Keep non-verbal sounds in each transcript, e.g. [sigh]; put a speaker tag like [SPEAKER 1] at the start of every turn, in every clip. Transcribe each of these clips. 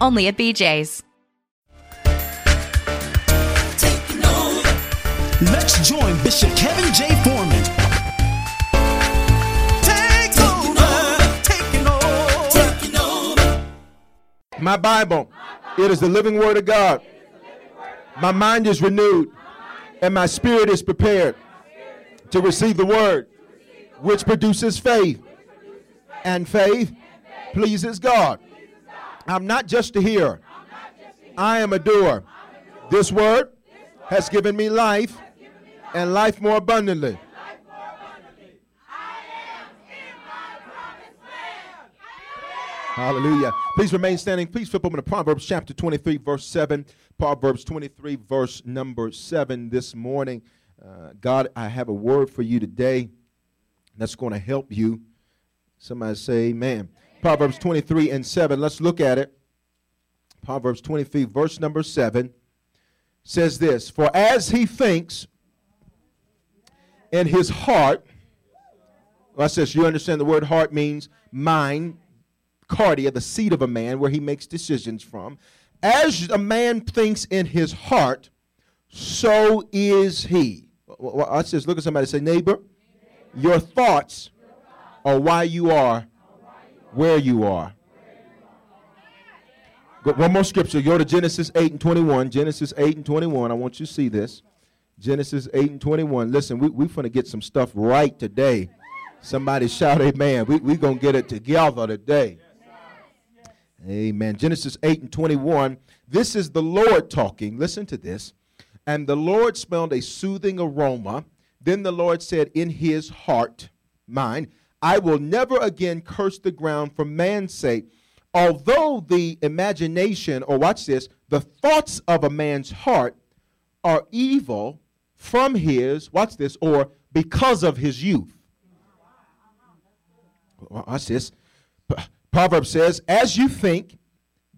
[SPEAKER 1] only at BJ's.
[SPEAKER 2] Let's join Bishop Kevin J. Foreman. Take over, taking over.
[SPEAKER 3] My Bible, it is the living word of God. My mind is renewed, and my spirit is prepared to receive the word, which produces faith. And faith pleases God. I'm not just a hearer, I am a doer. This word has given me life and life more abundantly. Hallelujah. Please remain standing. Please flip open to Proverbs chapter 23, verse 7. Proverbs 23, verse number 7 this morning. Uh, God, I have a word for you today that's going to help you. Somebody say amen. Proverbs 23 and 7. Let's look at it. Proverbs 23, verse number 7 says this For as he thinks in his heart, well, I says, you understand the word heart means mind, cardia, the seat of a man, where he makes decisions from. As a man thinks in his heart, so is he. Well, I says, look at somebody say, neighbor, your thoughts are why you are where you are. Go, one more scripture. Go to Genesis 8 and 21. Genesis 8 and 21. I want you to see this. Genesis 8 and 21. Listen, we, we're going to get some stuff right today. Somebody shout amen. We're we going to get it together today. Amen. Genesis 8 and 21. This is the Lord talking. Listen to this. And the Lord smelled a soothing aroma. Then the Lord said in his heart, mind, I will never again curse the ground for man's sake. Although the imagination, or watch this, the thoughts of a man's heart are evil from his, watch this, or because of his youth. Watch this. Proverbs says, as you think,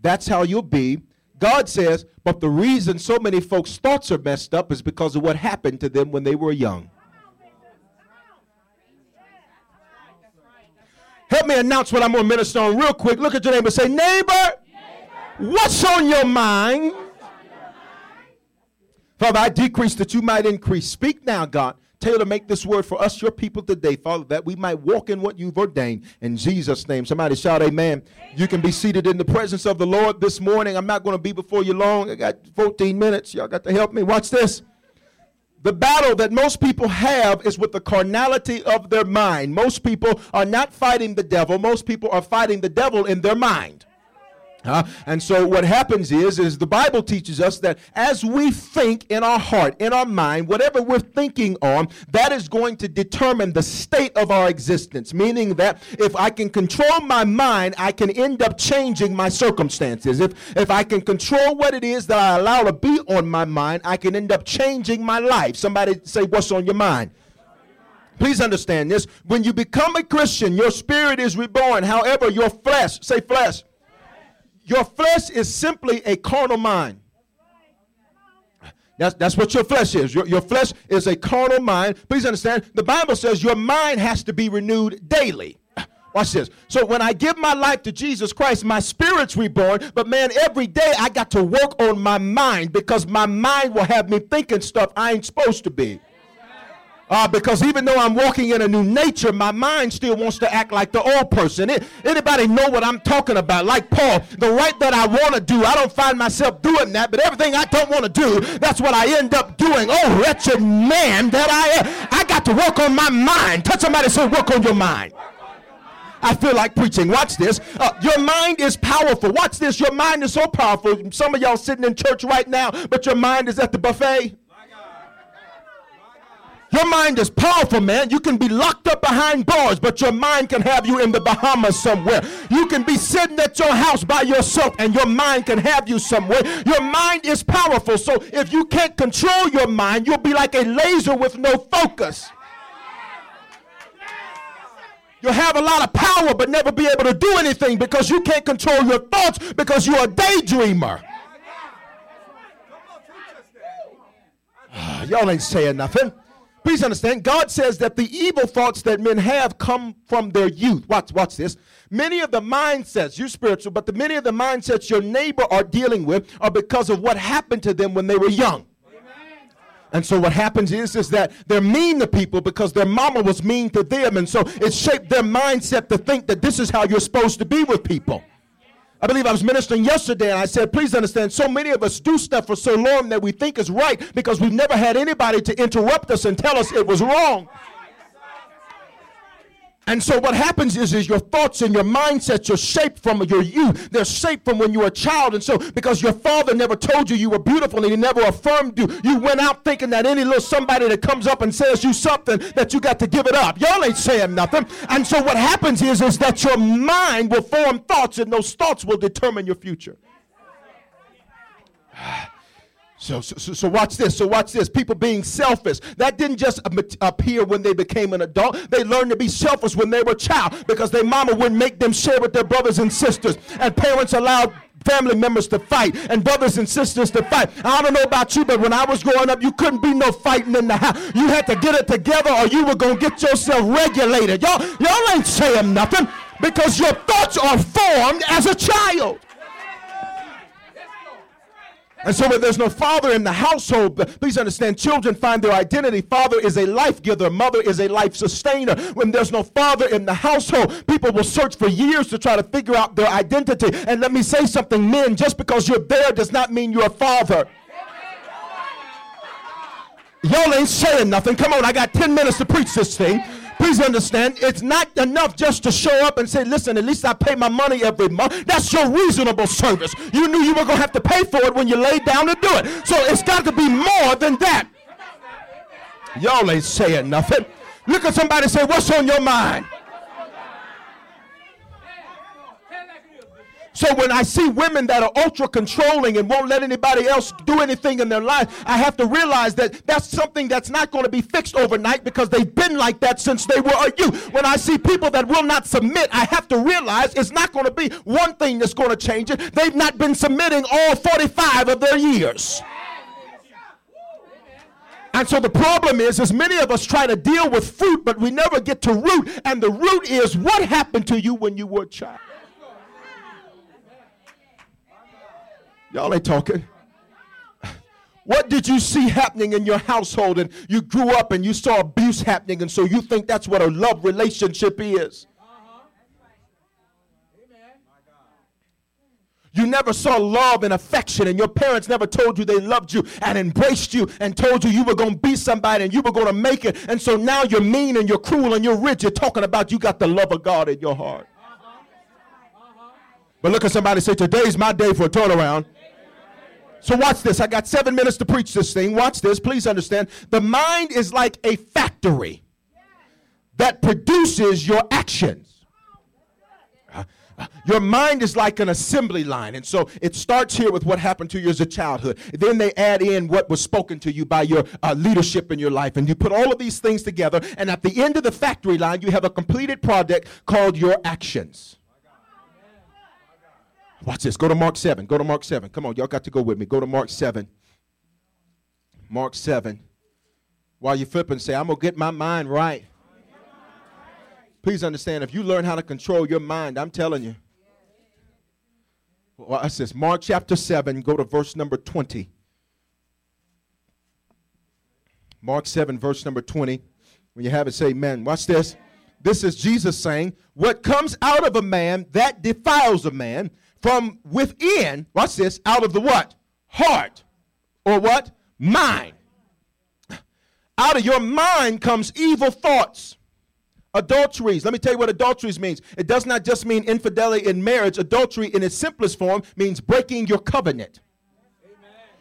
[SPEAKER 3] that's how you'll be. God says, but the reason so many folks' thoughts are messed up is because of what happened to them when they were young. Help me announce what I'm going to minister on real quick. Look at your neighbor and say, neighbor, what's on your mind? Father, I decrease that you might increase. Speak now, God. Tailor, make this word for us, your people today, Father, that we might walk in what you've ordained. In Jesus' name. Somebody shout, Amen. amen. You can be seated in the presence of the Lord this morning. I'm not going to be before you long. I got 14 minutes. Y'all got to help me. Watch this. The battle that most people have is with the carnality of their mind. Most people are not fighting the devil, most people are fighting the devil in their mind. Uh, and so what happens is is the bible teaches us that as we think in our heart in our mind whatever we're thinking on that is going to determine the state of our existence. Meaning that if i can control my mind i can end up changing my circumstances. If if i can control what it is that i allow to be on my mind i can end up changing my life. Somebody say what's on your mind? Please understand this. When you become a Christian, your spirit is reborn. However, your flesh, say flesh, your flesh is simply a carnal mind. That's, that's what your flesh is. Your, your flesh is a carnal mind. Please understand, the Bible says your mind has to be renewed daily. [sighs] Watch this. So when I give my life to Jesus Christ, my spirit's reborn. But man, every day I got to work on my mind because my mind will have me thinking stuff I ain't supposed to be. Uh, because even though I'm walking in a new nature, my mind still wants to act like the old person. It, anybody know what I'm talking about? Like Paul, the right that I want to do, I don't find myself doing that, but everything I don't want to do, that's what I end up doing. Oh, wretched man that I am. I got to work on my mind. Touch somebody say, work on your mind. I feel like preaching. Watch this. Uh, your mind is powerful. Watch this. Your mind is so powerful. Some of y'all sitting in church right now, but your mind is at the buffet. Your mind is powerful, man. You can be locked up behind bars, but your mind can have you in the Bahamas somewhere. You can be sitting at your house by yourself, and your mind can have you somewhere. Your mind is powerful. So if you can't control your mind, you'll be like a laser with no focus. You'll have a lot of power, but never be able to do anything because you can't control your thoughts because you're a daydreamer. [sighs] Y'all ain't saying nothing. Please understand, God says that the evil thoughts that men have come from their youth. Watch, watch this. Many of the mindsets, you spiritual, but the many of the mindsets your neighbor are dealing with are because of what happened to them when they were young. And so what happens is, is that they're mean to people because their mama was mean to them. And so it shaped their mindset to think that this is how you're supposed to be with people. I believe I was ministering yesterday and I said, please understand, so many of us do stuff for so long that we think is right because we've never had anybody to interrupt us and tell us it was wrong. And so what happens is, is your thoughts and your mindsets are shaped from your youth. They're shaped from when you were a child. And so because your father never told you you were beautiful and he never affirmed you, you went out thinking that any little somebody that comes up and says you something that you got to give it up. Y'all ain't saying nothing. And so what happens is, is that your mind will form thoughts and those thoughts will determine your future. So, so, so watch this. So watch this. People being selfish. That didn't just appear when they became an adult. They learned to be selfish when they were a child because their mama wouldn't make them share with their brothers and sisters. And parents allowed family members to fight and brothers and sisters to fight. I don't know about you, but when I was growing up, you couldn't be no fighting in the house. You had to get it together or you were going to get yourself regulated. Y'all, y'all ain't saying nothing because your thoughts are formed as a child. And so when there's no father in the household, please understand, children find their identity. Father is a life giver, mother is a life sustainer. When there's no father in the household, people will search for years to try to figure out their identity. And let me say something, men, just because you're there does not mean you're a father. Y'all ain't saying nothing. Come on, I got 10 minutes to preach this thing. Please understand, it's not enough just to show up and say, listen, at least I pay my money every month. That's your reasonable service. You knew you were going to have to pay for it when you laid down to do it. So it's got to be more than that. Y'all ain't saying nothing. Look at somebody say, what's on your mind? So when I see women that are ultra controlling and won't let anybody else do anything in their life, I have to realize that that's something that's not going to be fixed overnight because they've been like that since they were a youth. When I see people that will not submit, I have to realize it's not going to be one thing that's going to change it. They've not been submitting all 45 of their years. And so the problem is, is many of us try to deal with fruit, but we never get to root. And the root is what happened to you when you were a child. Y'all ain't talking. What did you see happening in your household? And you grew up and you saw abuse happening, and so you think that's what a love relationship is. You never saw love and affection, and your parents never told you they loved you and embraced you and told you you were going to be somebody and you were going to make it. And so now you're mean and you're cruel and you're. You're talking about you got the love of God in your heart. But look at somebody say, Today's my day for a turnaround. So watch this. I got seven minutes to preach this thing. Watch this. Please understand. The mind is like a factory that produces your actions. Your mind is like an assembly line. And so it starts here with what happened to you as a childhood. Then they add in what was spoken to you by your uh, leadership in your life. And you put all of these things together. And at the end of the factory line, you have a completed project called your actions. Watch this. Go to Mark 7. Go to Mark 7. Come on, y'all got to go with me. Go to Mark 7. Mark 7. While you're flipping, say, I'm going to get my mind right. Please understand, if you learn how to control your mind, I'm telling you. Well, it says Mark chapter 7, go to verse number 20. Mark 7, verse number 20. When you have it, say amen. Watch this. This is Jesus saying, What comes out of a man, that defiles a man. From within, watch this, out of the what? Heart. Or what? Mind. Out of your mind comes evil thoughts. Adulteries. Let me tell you what adulteries means. It does not just mean infidelity in marriage. Adultery, in its simplest form, means breaking your covenant.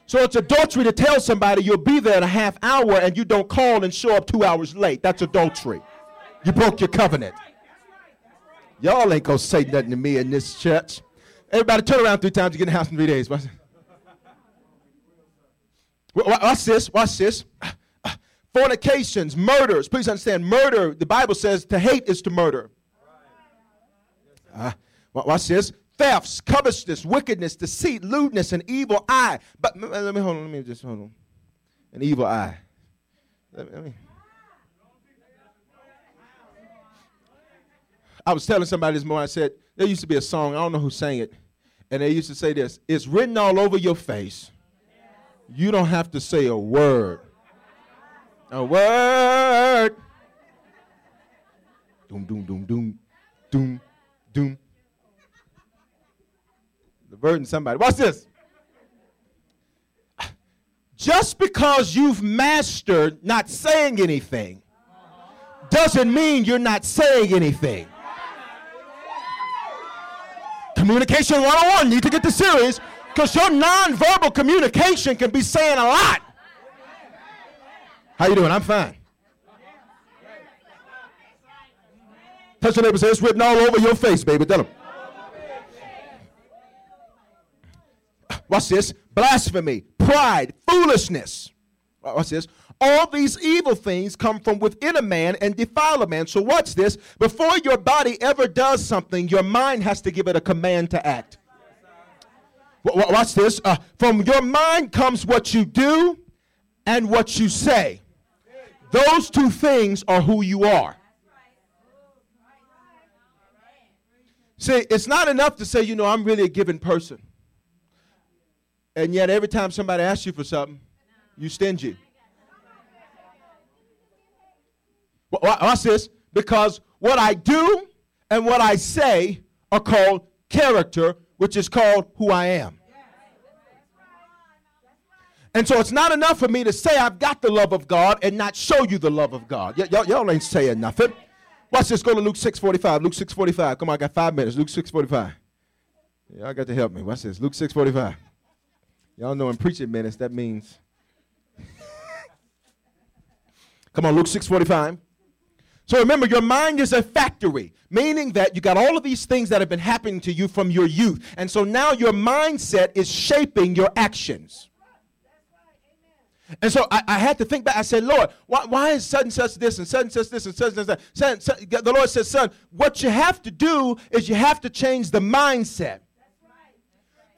[SPEAKER 3] So it's adultery to tell somebody you'll be there in a half hour and you don't call and show up two hours late. That's adultery. You broke your covenant. Y'all ain't gonna say nothing to me in this church. Everybody turn around three times to get in the house in three days. Watch, watch this. Watch this. [sighs] Fornications, murders. Please understand, murder, the Bible says to hate is to murder. Uh, watch this. Thefts, covetousness, wickedness, deceit, lewdness, an evil eye. But let me hold on. Let me just hold on. An evil eye. Let me, let me. I was telling somebody this morning, I said, there used to be a song, I don't know who sang it, and they used to say this It's written all over your face. You don't have to say a word. A word. Doom, doom, doom, doom, doom, doom. The burden somebody. Watch this. Just because you've mastered not saying anything doesn't mean you're not saying anything. Communication 101, need to get the series because your nonverbal communication can be saying a lot. How you doing? I'm fine. Touch your neighbor say it's written all over your face, baby. Tell him. Watch this. Blasphemy, pride, foolishness. Watch this. All these evil things come from within a man and defile a man. So watch this. Before your body ever does something, your mind has to give it a command to act. Watch this. Uh, from your mind comes what you do and what you say. Those two things are who you are. See, it's not enough to say, you know, I'm really a giving person. And yet, every time somebody asks you for something, you stingy. Watch this. Because what I do and what I say are called character, which is called who I am. And so it's not enough for me to say I've got the love of God and not show you the love of God. Y- y- y'all ain't saying nothing. Watch this. Go to Luke 6.45. Luke 6.45. Come on, I got five minutes. Luke 6.45. Y'all got to help me. Watch this. Luke 6.45. Y'all know in preaching minutes that means. [laughs] Come on, Luke 6.45. So remember, your mind is a factory, meaning that you got all of these things that have been happening to you from your youth. And so now your mindset is shaping your actions. And so I, I, had to think back. I said, Lord, why, why is such and such this and such and such this and such and such that? the Lord said, son, what you have to do is you have to change the mindset.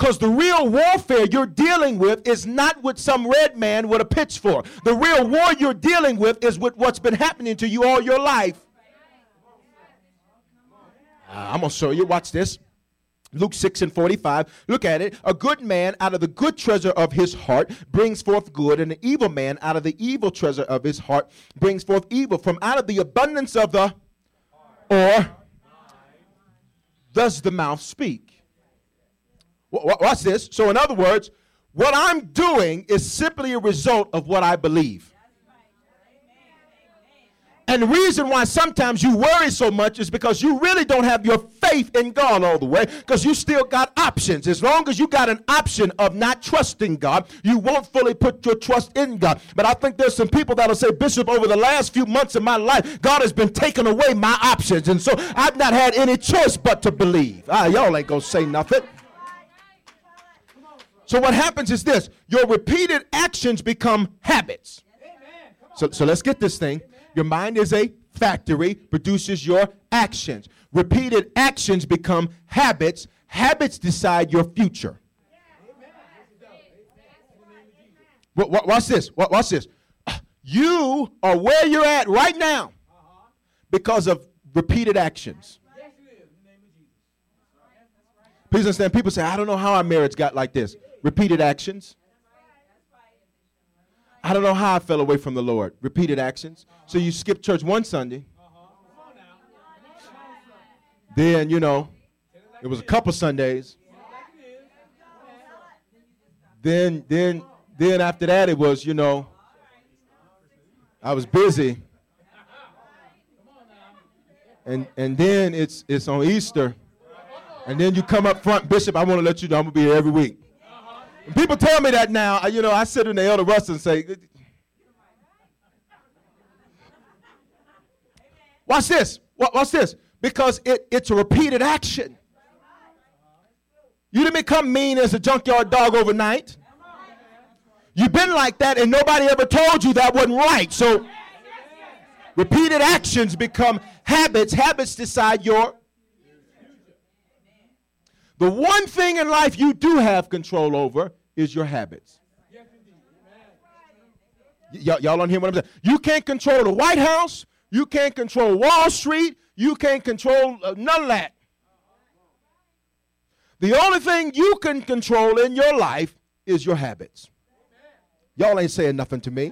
[SPEAKER 3] Because the real warfare you're dealing with is not with some red man with a pitchfork. The real war you're dealing with is with what's been happening to you all your life. Uh, I'm going to show you. Watch this. Luke 6 and 45. Look at it. A good man out of the good treasure of his heart brings forth good, and an evil man out of the evil treasure of his heart brings forth evil. From out of the abundance of the or does the mouth speak? Watch this. So, in other words, what I'm doing is simply a result of what I believe. And the reason why sometimes you worry so much is because you really don't have your faith in God all the way because you still got options. As long as you got an option of not trusting God, you won't fully put your trust in God. But I think there's some people that'll say, Bishop, over the last few months of my life, God has been taking away my options. And so I've not had any choice but to believe. Ah, y'all ain't going to say nothing. So what happens is this your repeated actions become habits. So, so let's get this thing. Your mind is a factory, produces your actions. Repeated actions become habits. Habits decide your future. Watch this. Watch this. You are where you're at right now because of repeated actions. Please understand. People say, I don't know how our marriage got like this. Repeated actions. I don't know how I fell away from the Lord. Repeated actions. So you skip church one Sunday. Then, you know, it was a couple Sundays. Then, then, then after that, it was, you know, I was busy. And and then it's it's on Easter. And then you come up front, Bishop, I want to let you know I'm gonna be here every week. People tell me that now. You know, I sit in the elder Russell and say, Watch this. Wa- Watch this. Because it, it's a repeated action. You didn't become mean as a junkyard dog overnight. You've been like that, and nobody ever told you that wasn't right. So, repeated actions become habits. Habits decide your. The one thing in life you do have control over is your habits. Y- y'all, don't hear what I'm saying? You can't control the White House. You can't control Wall Street. You can't control uh, none of that. The only thing you can control in your life is your habits. Y'all ain't saying nothing to me.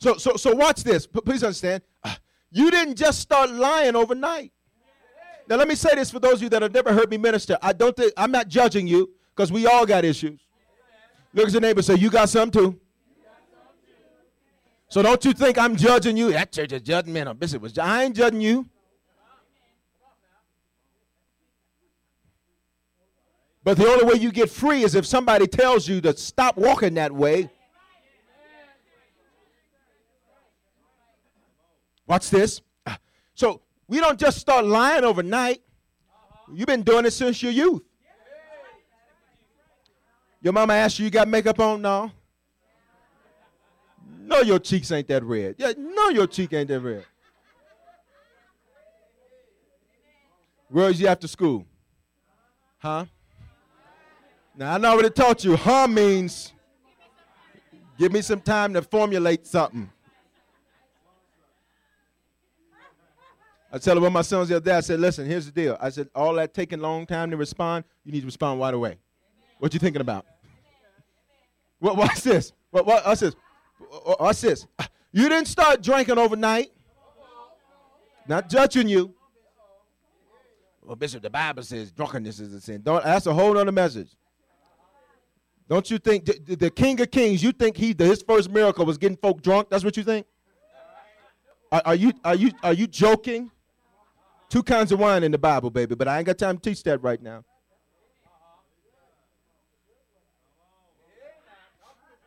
[SPEAKER 3] So, so, so watch this. P- please understand. Uh, You didn't just start lying overnight. Now, let me say this for those of you that have never heard me minister. I don't think I'm not judging you because we all got issues. Look at your neighbor say, You got some too. So don't you think I'm judging you? That church is. No, Bishop. I ain't judging you. But the only way you get free is if somebody tells you to stop walking that way. Watch this. Ah, So we don't just start lying overnight. You've been doing it since your youth. Your mama asked you, you got makeup on? No. No, your cheeks ain't that red. Yeah, no, your cheek ain't that red. Where is you after school? Huh? Now, I know I already taught you, huh means give me some time to formulate something. I tell one of my sons the other day, I said, listen, here's the deal. I said, all that taking long time to respond, you need to respond right away. What you thinking about? What, watch this. What, what, watch this. Watch this. You didn't start drinking overnight. Not judging you. Well, Bishop, the Bible says drunkenness is a sin. Don't, that's a whole other message. Don't you think the, the King of Kings? You think he his first miracle was getting folk drunk? That's what you think? Are, are you are you are you joking? Two kinds of wine in the Bible, baby, but I ain't got time to teach that right now.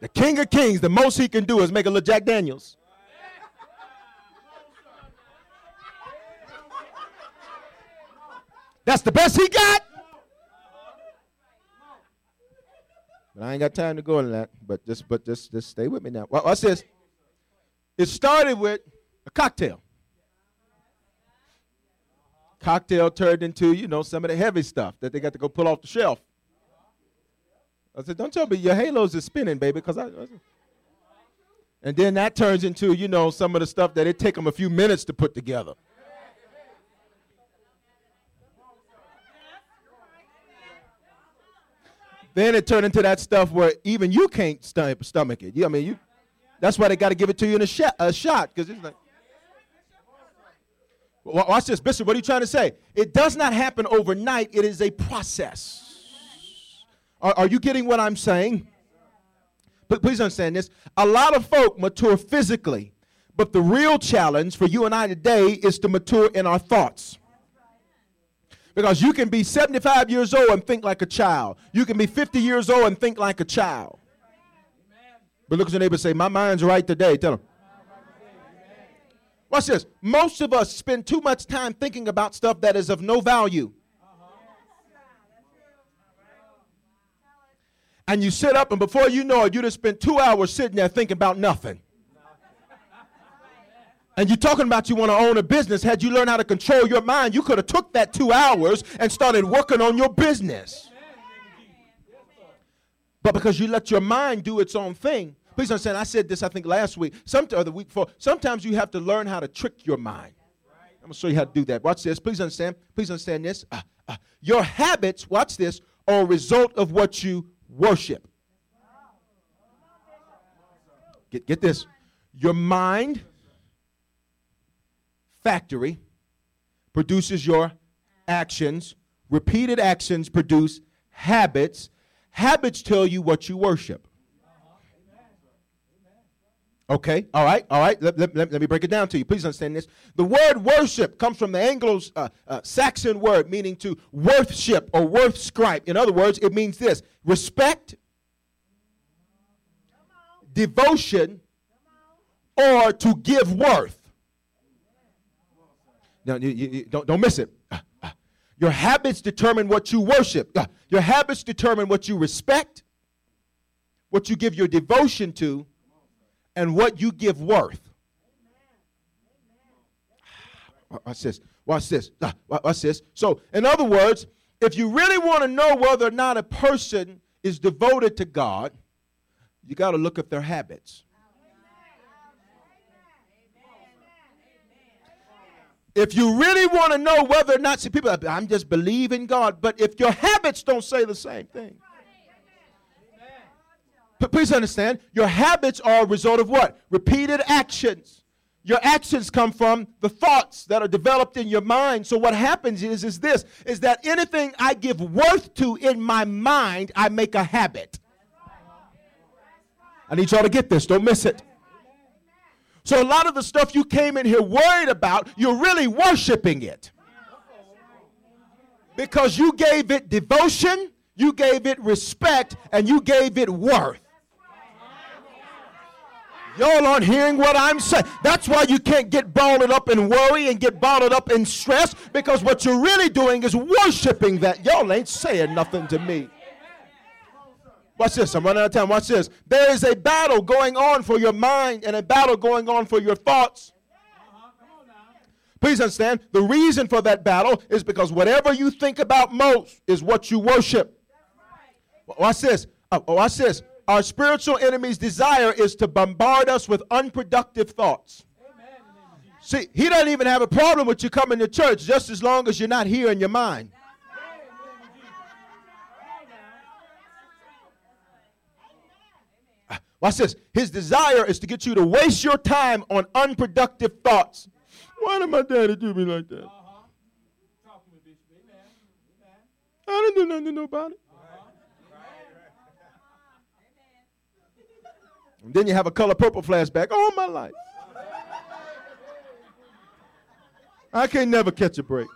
[SPEAKER 3] The King of Kings, the most he can do is make a little Jack Daniels. That's the best he got. But I ain't got time to go into that. But just, but just, just stay with me now. Well, what's this? It started with a cocktail. Cocktail turned into, you know, some of the heavy stuff that they got to go pull off the shelf. I said, don't tell me your halos is spinning, baby, because I, I. And then that turns into, you know, some of the stuff that it take them a few minutes to put together. Then it turned into that stuff where even you can't stomach it. You, I mean, you. That's why they got to give it to you in a, shot, a shot, because it's like. Wa- Watch this, Bishop. What are you trying to say? It does not happen overnight. It is a process. Are, are you getting what I'm saying? But please understand this. A lot of folk mature physically, but the real challenge for you and I today is to mature in our thoughts. Because you can be 75 years old and think like a child. You can be 50 years old and think like a child. But look at your neighbor and say, My mind's right today. Tell him. Watch this. Most of us spend too much time thinking about stuff that is of no value. And you sit up, and before you know it, you just spent two hours sitting there thinking about nothing. And you're talking about you want to own a business. Had you learned how to control your mind, you could have took that two hours and started working on your business. But because you let your mind do its own thing, please understand. I said this, I think last week, some or the week before. Sometimes you have to learn how to trick your mind. I'm gonna show you how to do that. Watch this. Please understand. Please understand this. Uh, uh, your habits, watch this, are a result of what you worship. Get, get this. Your mind factory produces your actions. Repeated actions produce habits. Habits tell you what you worship. Okay, all right, all right. Let, let, let, me break it down to you. Please understand this. The word worship comes from the Anglo uh, uh, Saxon word meaning to worship or worthscribe. In other words, it means this respect, devotion, or to give worth. Now, you, you, don't, don't miss it. Ah, ah. Your habits determine what you worship. Ah, Your habits determine what you respect, what you give your devotion to, and what you give worth. Watch this. Watch this. Ah, Watch this. So, in other words, if you really want to know whether or not a person is devoted to God, you got to look at their habits. If you really want to know whether or not, see, people, I'm just believing God, but if your habits don't say the same thing, please understand, your habits are a result of what? Repeated actions. Your actions come from the thoughts that are developed in your mind. So what happens is, is this, is that anything I give worth to in my mind, I make a habit. I need y'all to get this. Don't miss it. So a lot of the stuff you came in here worried about, you're really worshiping it. Because you gave it devotion, you gave it respect, and you gave it worth. Y'all aren't hearing what I'm saying. That's why you can't get balled up in worry and get balled up in stress because what you're really doing is worshiping that. Y'all ain't saying nothing to me. Watch this. I'm running out of time. Watch this. There is a battle going on for your mind and a battle going on for your thoughts. Please understand, the reason for that battle is because whatever you think about most is what you worship. Watch this. Uh, watch this. Our spiritual enemy's desire is to bombard us with unproductive thoughts. See, he doesn't even have a problem with you coming to church just as long as you're not here in your mind. Ah, watch this. His desire is to get you to waste your time on unproductive thoughts. Why did my daddy do me like that? I didn't do nothing to nobody. And then you have a color purple flashback all my life. I can't never catch a break.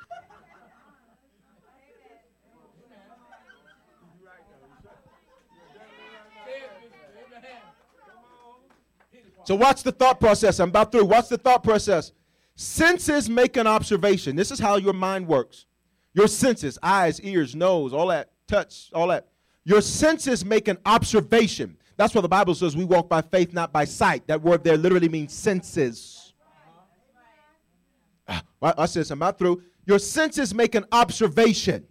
[SPEAKER 3] So watch the thought process. I'm about through. Watch the thought process. Senses make an observation. This is how your mind works. Your senses, eyes, ears, nose, all that, touch, all that. Your senses make an observation. That's why the Bible says we walk by faith, not by sight. That word there literally means senses. Ah, Watch this. I'm about through. Your senses make an observation.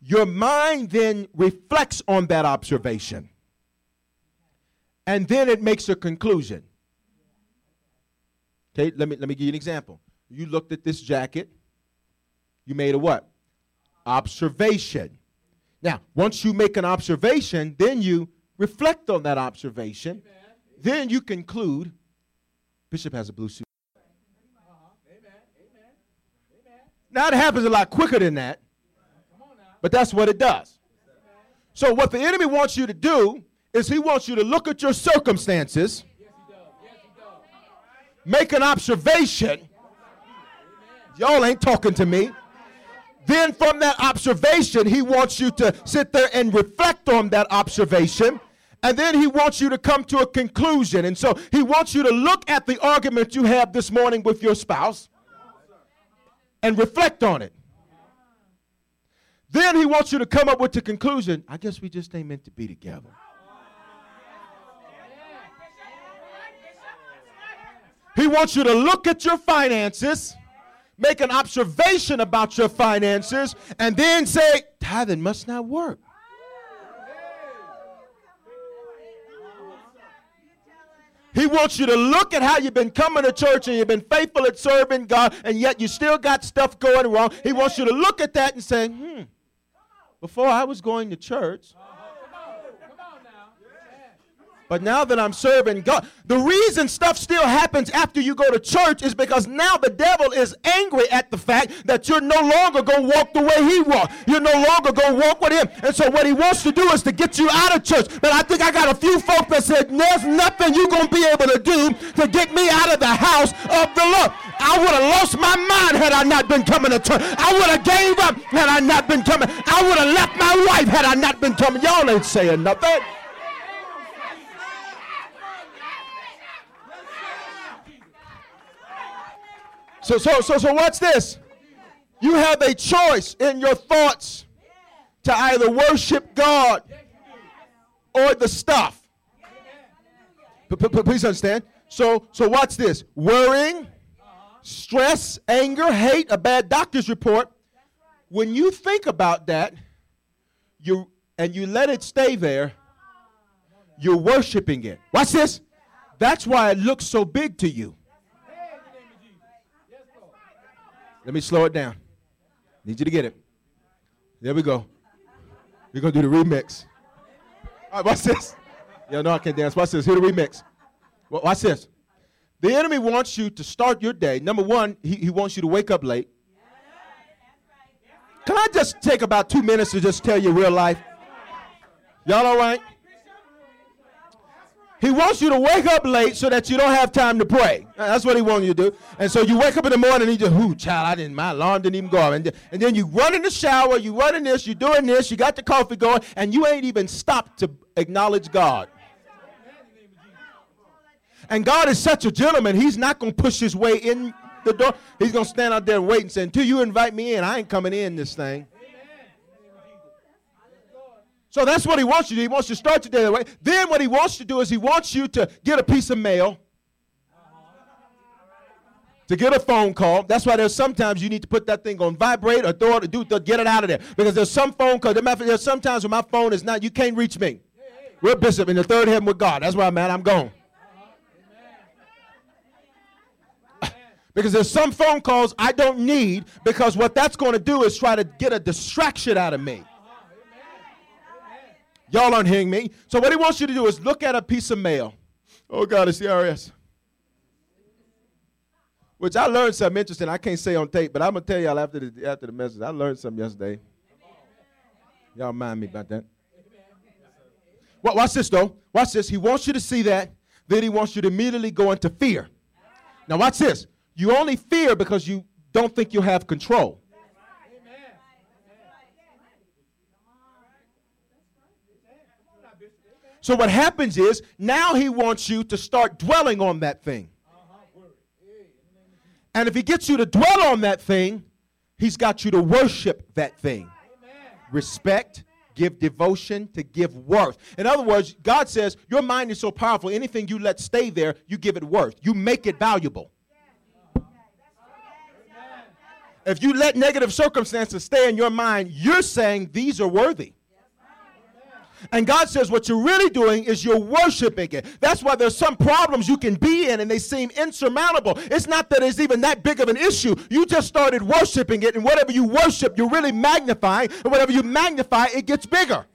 [SPEAKER 3] Your mind then reflects on that observation and then it makes a conclusion. Okay, let me let me give you an example. You looked at this jacket. You made a what? Observation. Now, once you make an observation, then you reflect on that observation. Then you conclude. Bishop has a blue suit. Now it happens a lot quicker than that, but that's what it does. So what the enemy wants you to do is he wants you to look at your circumstances, make an observation. Y'all ain't talking to me. Then from that observation, he wants you to sit there and reflect on that observation. And then he wants you to come to a conclusion. And so he wants you to look at the argument you have this morning with your spouse and reflect on it. Then he wants you to come up with the conclusion I guess we just ain't meant to be together. He wants you to look at your finances, make an observation about your finances, and then say, tithing must not work. He wants you to look at how you've been coming to church and you've been faithful at serving God, and yet you still got stuff going wrong. He wants you to look at that and say, hmm, before I was going to church, But now that I'm serving God, the reason stuff still happens after you go to church is because now the devil is angry at the fact that you're no longer going to walk the way he walked. You're no longer going to walk with him. And so what he wants to do is to get you out of church. But I think I got a few folks that said, there's nothing you're going to be able to do to get me out of the house of the Lord. I would have lost my mind had I not been coming to church. I would have gave up had I not been coming. I would have left my wife had I not been coming. Y'all ain't saying nothing. So, so, so, so, what's this? You have a choice in your thoughts to either worship God or the stuff. Please understand. So, so what's this? Worrying, stress, anger, hate, a bad doctor's report. When you think about that, you and you let it stay there, you're worshiping it. Watch this. That's why it looks so big to you. Let me slow it down. Need you to get it. There we go. We're gonna do the remix. All right, watch this. Yeah, no, I can't dance. Watch this. Here the remix. Wa- Watch this. The enemy wants you to start your day. Number one, he, he wants you to wake up late. Can I just take about two minutes to just tell you real life? Y'all all right? He wants you to wake up late so that you don't have time to pray. That's what he wants you to do. And so you wake up in the morning and you just, whoo, child, I didn't, my alarm didn't even go off. And, and then you run in the shower, you running this, you doing this, you got the coffee going, and you ain't even stopped to acknowledge God. And God is such a gentleman, he's not going to push his way in the door. He's going to stand out there and wait and say, until you invite me in, I ain't coming in this thing. So that's what he wants you to do. He wants you to start your day that way. Then what he wants you to do is he wants you to get a piece of mail, to get a phone call. That's why there's sometimes you need to put that thing on vibrate or throw it, do to get it out of there. Because there's some phone calls. There's sometimes when my phone is not, you can't reach me. We're bishop in the third heaven with God. That's where I'm at. I'm gone. [laughs] Because there's some phone calls I don't need because what that's going to do is try to get a distraction out of me. Y'all aren't hearing me. So what he wants you to do is look at a piece of mail. Oh God, it's the IRS. Which I learned something interesting. I can't say on tape, but I'm gonna tell y'all after the after the message. I learned something yesterday. Y'all mind me about that. Wa- Watch this though. Watch this. He wants you to see that. Then he wants you to immediately go into fear. Now watch this. You only fear because you don't think you have control. So what happens is now he wants you to start dwelling on that thing. And if he gets you to dwell on that thing, he's got you to worship that thing. Respect, give devotion, to give worth. In other words, God says your mind is so powerful, anything you let stay there, you give it worth. You make it valuable. If you let negative circumstances stay in your mind, you're saying these are worthy. And God says what you're really doing is you're worshiping it. That's why there's some problems you can be in and they seem insurmountable. It's not that it's even that big of an issue. You just started worshiping it, and whatever you worship, you're really magnifying, and whatever you magnify, it gets bigger.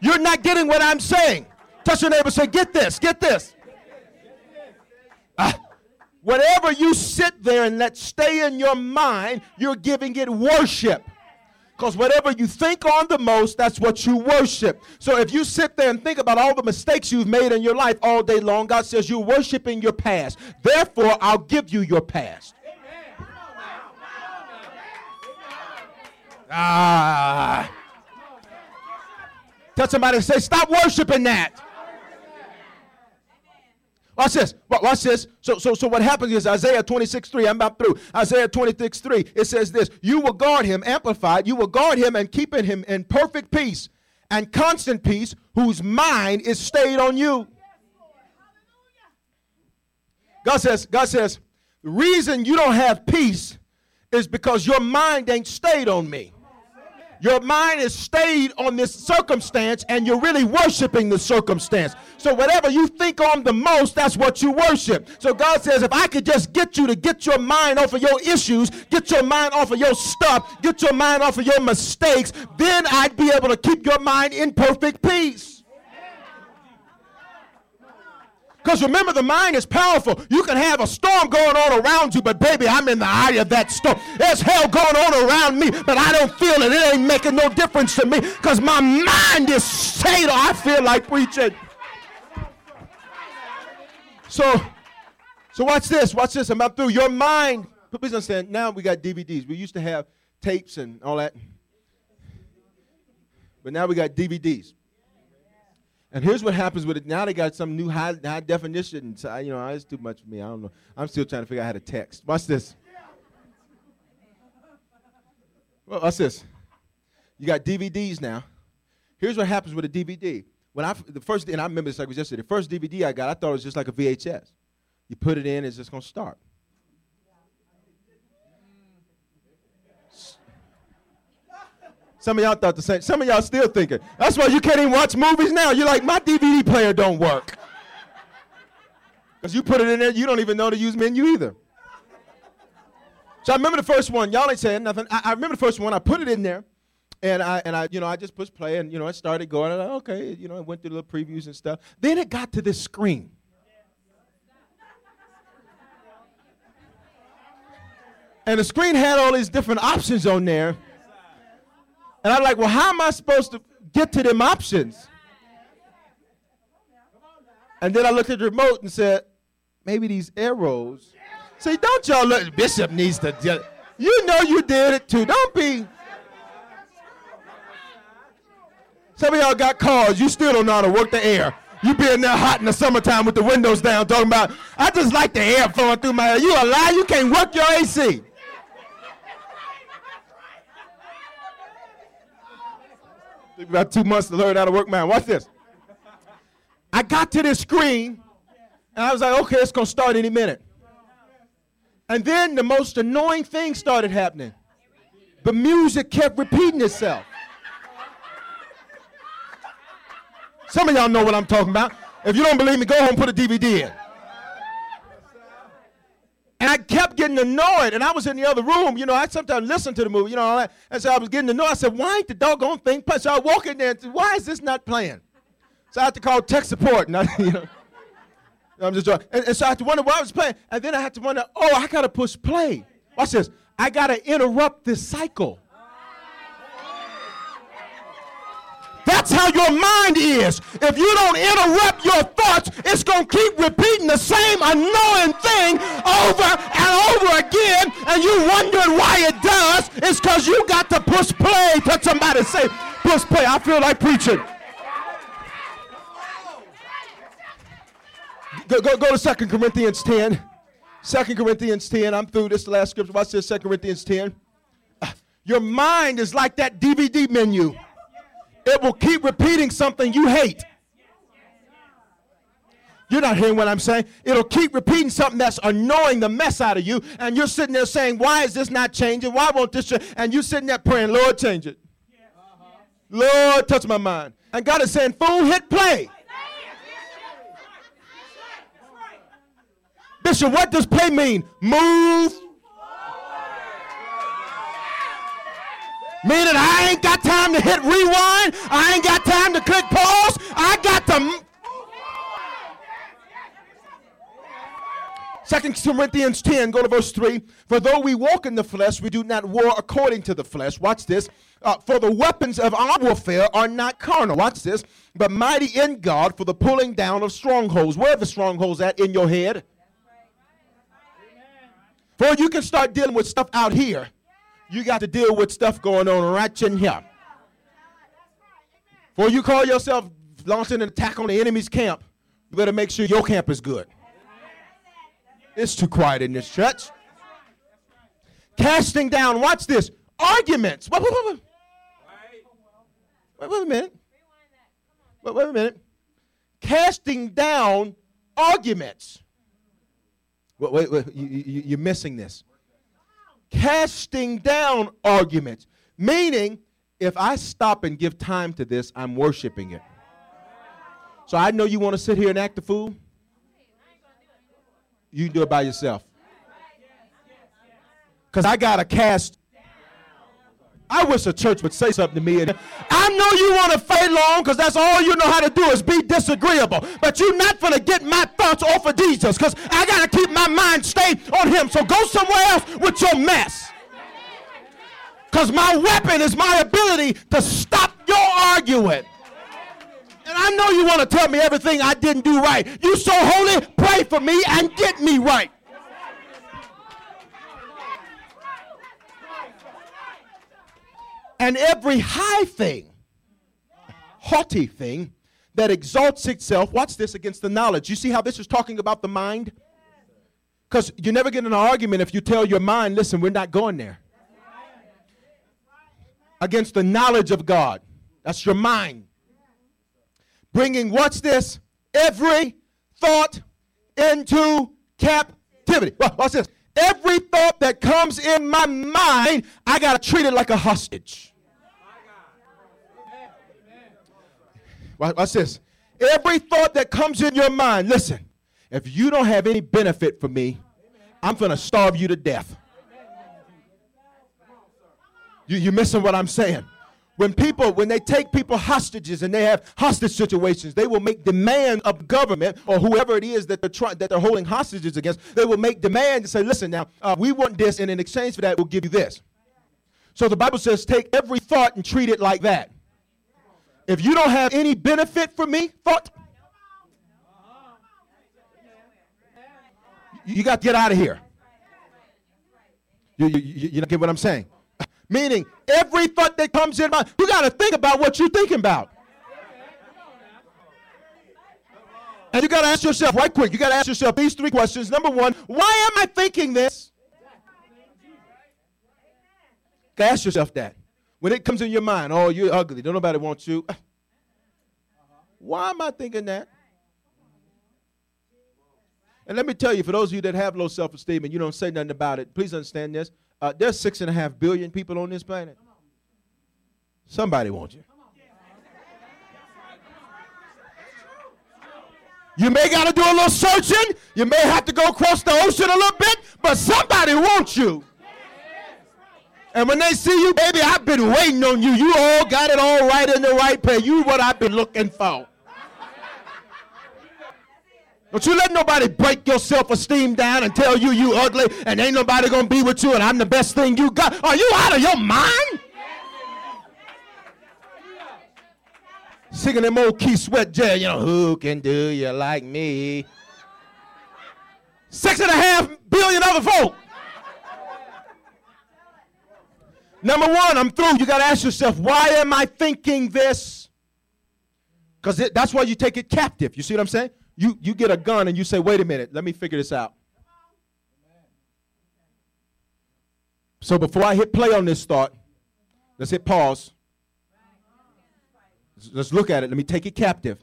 [SPEAKER 3] You're not getting what I'm saying. Touch your neighbor, say, Get this, get this. Ah, whatever you sit there and let stay in your mind, you're giving it worship. Because whatever you think on the most, that's what you worship. So if you sit there and think about all the mistakes you've made in your life all day long, God says you're worshiping your past. Therefore, I'll give you your past. Ah. Tell somebody, say, stop worshiping that. Watch this. Wa- Watch this. So, so, so what happens is Isaiah 26, 3, I'm about through. Isaiah 26, 3, it says this You will guard him, amplified, you will guard him and keep in him in perfect peace and constant peace, whose mind is stayed on you. God says, God says, the reason you don't have peace is because your mind ain't stayed on me. Your mind is stayed on this circumstance and you're really worshiping the circumstance. So whatever you think on the most, that's what you worship. So God says, if I could just get you to get your mind off of your issues, get your mind off of your stuff, get your mind off of your mistakes, then I'd be able to keep your mind in perfect peace. Because remember, the mind is powerful. You can have a storm going on around you, but baby, I'm in the eye of that storm. There's hell going on around me, but I don't feel it. It ain't making no difference to me because my mind is stable. I feel like preaching. So, so watch this. Watch this. I'm about through. Your mind. Please understand. Now we got DVDs. We used to have tapes and all that, but now we got DVDs. And here's what happens with it. Now they got some new high, high definition. So, you know, it's too much for me. I don't know. I'm still trying to figure out how to text. Watch this. Well, watch this. You got DVDs now. Here's what happens with a DVD. When I the first and I remember this like it was yesterday. The first DVD I got, I thought it was just like a VHS. You put it in, it's just gonna start. Some of y'all thought the same. Some of y'all still thinking. That's why you can't even watch movies now. You're like, my DVD player don't work. Because you put it in there, you don't even know to use menu either. So I remember the first one. Y'all ain't saying nothing. I, I remember the first one. I put it in there, and I and I, you know, I just pushed play, and you know, it started going. And I, okay, you know, I went through the little previews and stuff. Then it got to this screen. And the screen had all these different options on there. And I'm like, well, how am I supposed to get to them options? And then I looked at the remote and said, maybe these arrows. See, don't y'all look, Bishop needs to, you know you did it too. Don't be. Some of y'all got cars, you still don't know how to work the air. You be in there hot in the summertime with the windows down talking about, I just like the air flowing through my hair. You a lie, you can't work your AC. Took about two months to learn how to work mine. Watch this. I got to this screen, and I was like, okay, it's gonna start any minute. And then the most annoying thing started happening. The music kept repeating itself. Some of y'all know what I'm talking about. If you don't believe me, go home and put a DVD in. I kept getting annoyed, and I was in the other room. You know, I sometimes listen to the movie, you know, all that. and so I was getting annoyed. I said, "Why ain't the doggone thing playing?" So I walk in there and said, "Why is this not playing?" So I had to call tech support, [laughs] and I, you know, I'm just joking. And, and so I had to wonder why I was playing, and then I had to wonder, "Oh, I gotta push play." Watch this. I gotta interrupt this cycle. That's how your mind is. If you don't interrupt your thoughts, it's going to keep repeating the same annoying thing over and over again, and you wondering why it does. It's because you got to push play. Touch somebody say, push play. I feel like preaching. Go, go, go to 2 Corinthians 10. 2 Corinthians 10. I'm through this the last scripture. Watch this 2 Corinthians 10. Uh, Your mind is like that DVD menu it will keep repeating something you hate. You're not hearing what I'm saying. It'll keep repeating something that's annoying the mess out of you, and you're sitting there saying, "Why is this not changing? Why won't this?" Change? And you're sitting there praying, "Lord, change it. Lord, touch my mind." And God is saying, "Fool, hit play." Bishop, what does play mean? Move. Meaning I ain't got time to hit rewind. I ain't got time to click pause. I got to. Second Corinthians 10, go to verse 3. For though we walk in the flesh, we do not war according to the flesh. Watch this. Uh, for the weapons of our warfare are not carnal. Watch this. But mighty in God for the pulling down of strongholds. Where are the strongholds at in your head? For you can start dealing with stuff out here. You got to deal with stuff going on right in here. For you call yourself launching an attack on the enemy's camp, you better make sure your camp is good. It's too quiet in this church. Casting down, watch this, arguments. Wait, wait, wait, wait. Wait, a minute. Wait, wait a minute. Casting down arguments. Wait, wait, wait. You, you, you're missing this. Casting down arguments. Meaning, if I stop and give time to this, I'm worshiping it. So I know you want to sit here and act a fool. You do it by yourself. Because I got to cast. I wish the church would say something to me. And I know you want to fight long because that's all you know how to do is be disagreeable. But you're not going to get my thoughts off of Jesus because I got to keep my mind stayed on him. So go somewhere else with your mess. Because my weapon is my ability to stop your arguing. And I know you want to tell me everything I didn't do right. You so holy, pray for me and get me right. And every high thing, haughty thing, that exalts itself, watch this, against the knowledge. You see how this is talking about the mind? Because you never get in an argument if you tell your mind, listen, we're not going there. Against the knowledge of God. That's your mind. Bringing, watch this, every thought into captivity. Watch this. Every thought that comes in my mind, I got to treat it like a hostage. Watch this. Every thought that comes in your mind, listen, if you don't have any benefit for me, I'm going to starve you to death. You, you're missing what I'm saying. When people, when they take people hostages and they have hostage situations, they will make demand of government or whoever it is that they're trying, that they're holding hostages against. They will make demand and say, "Listen, now uh, we want this, and in exchange for that, we'll give you this." So the Bible says, take every thought and treat it like that. If you don't have any benefit for me, thought, you got to get out of here. You, you, you, you get what I'm saying? Meaning, every thought that comes in mind, you got to think about what you're thinking about. And you got to ask yourself, right quick, you got to ask yourself these three questions. Number one, why am I thinking this? Ask yourself that. When it comes in your mind, oh, you're ugly, don't nobody want you. [laughs] Why am I thinking that? And let me tell you, for those of you that have low self esteem and you don't say nothing about it, please understand this. Uh, there's six and a half billion people on this planet. Somebody wants you. You may got to do a little searching. You may have to go across the ocean a little bit, but somebody wants you. And when they see you, baby, I've been waiting on you. You all got it all right in the right place. You what I've been looking for. Don't you let nobody break your self-esteem down and tell you you ugly and ain't nobody gonna be with you and I'm the best thing you got. Are you out of your mind? Singing them old Keith Sweat jazz, you know, who can do you like me? Six and a half billion other folk. Number one, I'm through. You got to ask yourself, why am I thinking this? Because that's why you take it captive. You see what I'm saying? You, you get a gun and you say, wait a minute, let me figure this out. So before I hit play on this thought, let's hit pause. Let's look at it. Let me take it captive.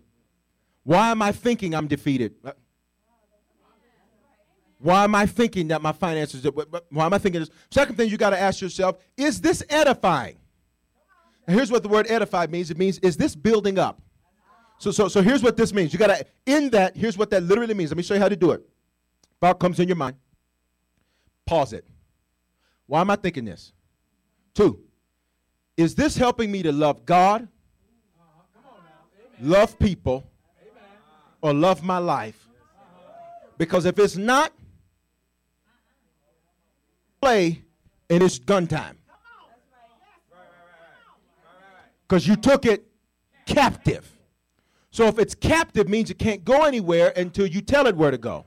[SPEAKER 3] Why am I thinking I'm defeated? Why am I thinking that my finances? Why am I thinking this? Second thing you got to ask yourself: Is this edifying? Here's what the word edify means. It means is this building up? So, so, so here's what this means. You got to in that. Here's what that literally means. Let me show you how to do it. Thought comes in your mind. Pause it. Why am I thinking this? Two. Is this helping me to love God, love people, or love my life? Because if it's not, play and it's gun time. Because you took it captive. So if it's captive means it can't go anywhere until you tell it where to go.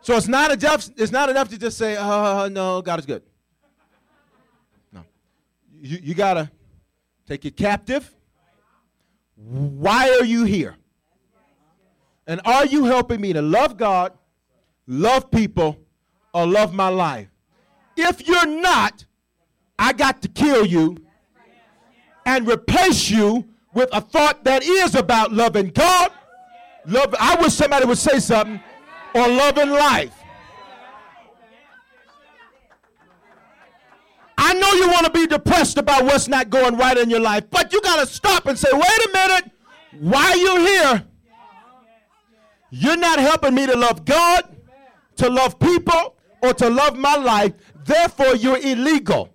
[SPEAKER 3] So it's not enough, it's not enough to just say, oh, oh, oh no, God is good. No. You, you gotta take it captive. Why are you here? And are you helping me to love God, love people, or love my life? If you're not, I got to kill you and replace you with a thought that is about loving God. Love, I wish somebody would say something, or loving life. I know you want to be depressed about what's not going right in your life, but you got to stop and say, wait a minute, why are you here? You're not helping me to love God, to love people, or to love my life. Therefore, you're illegal.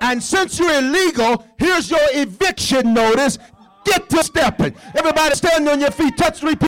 [SPEAKER 3] And since you're illegal, here's your eviction notice. Get to stepping. Everybody stand on your feet. Touch three people.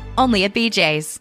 [SPEAKER 1] only at BJ's.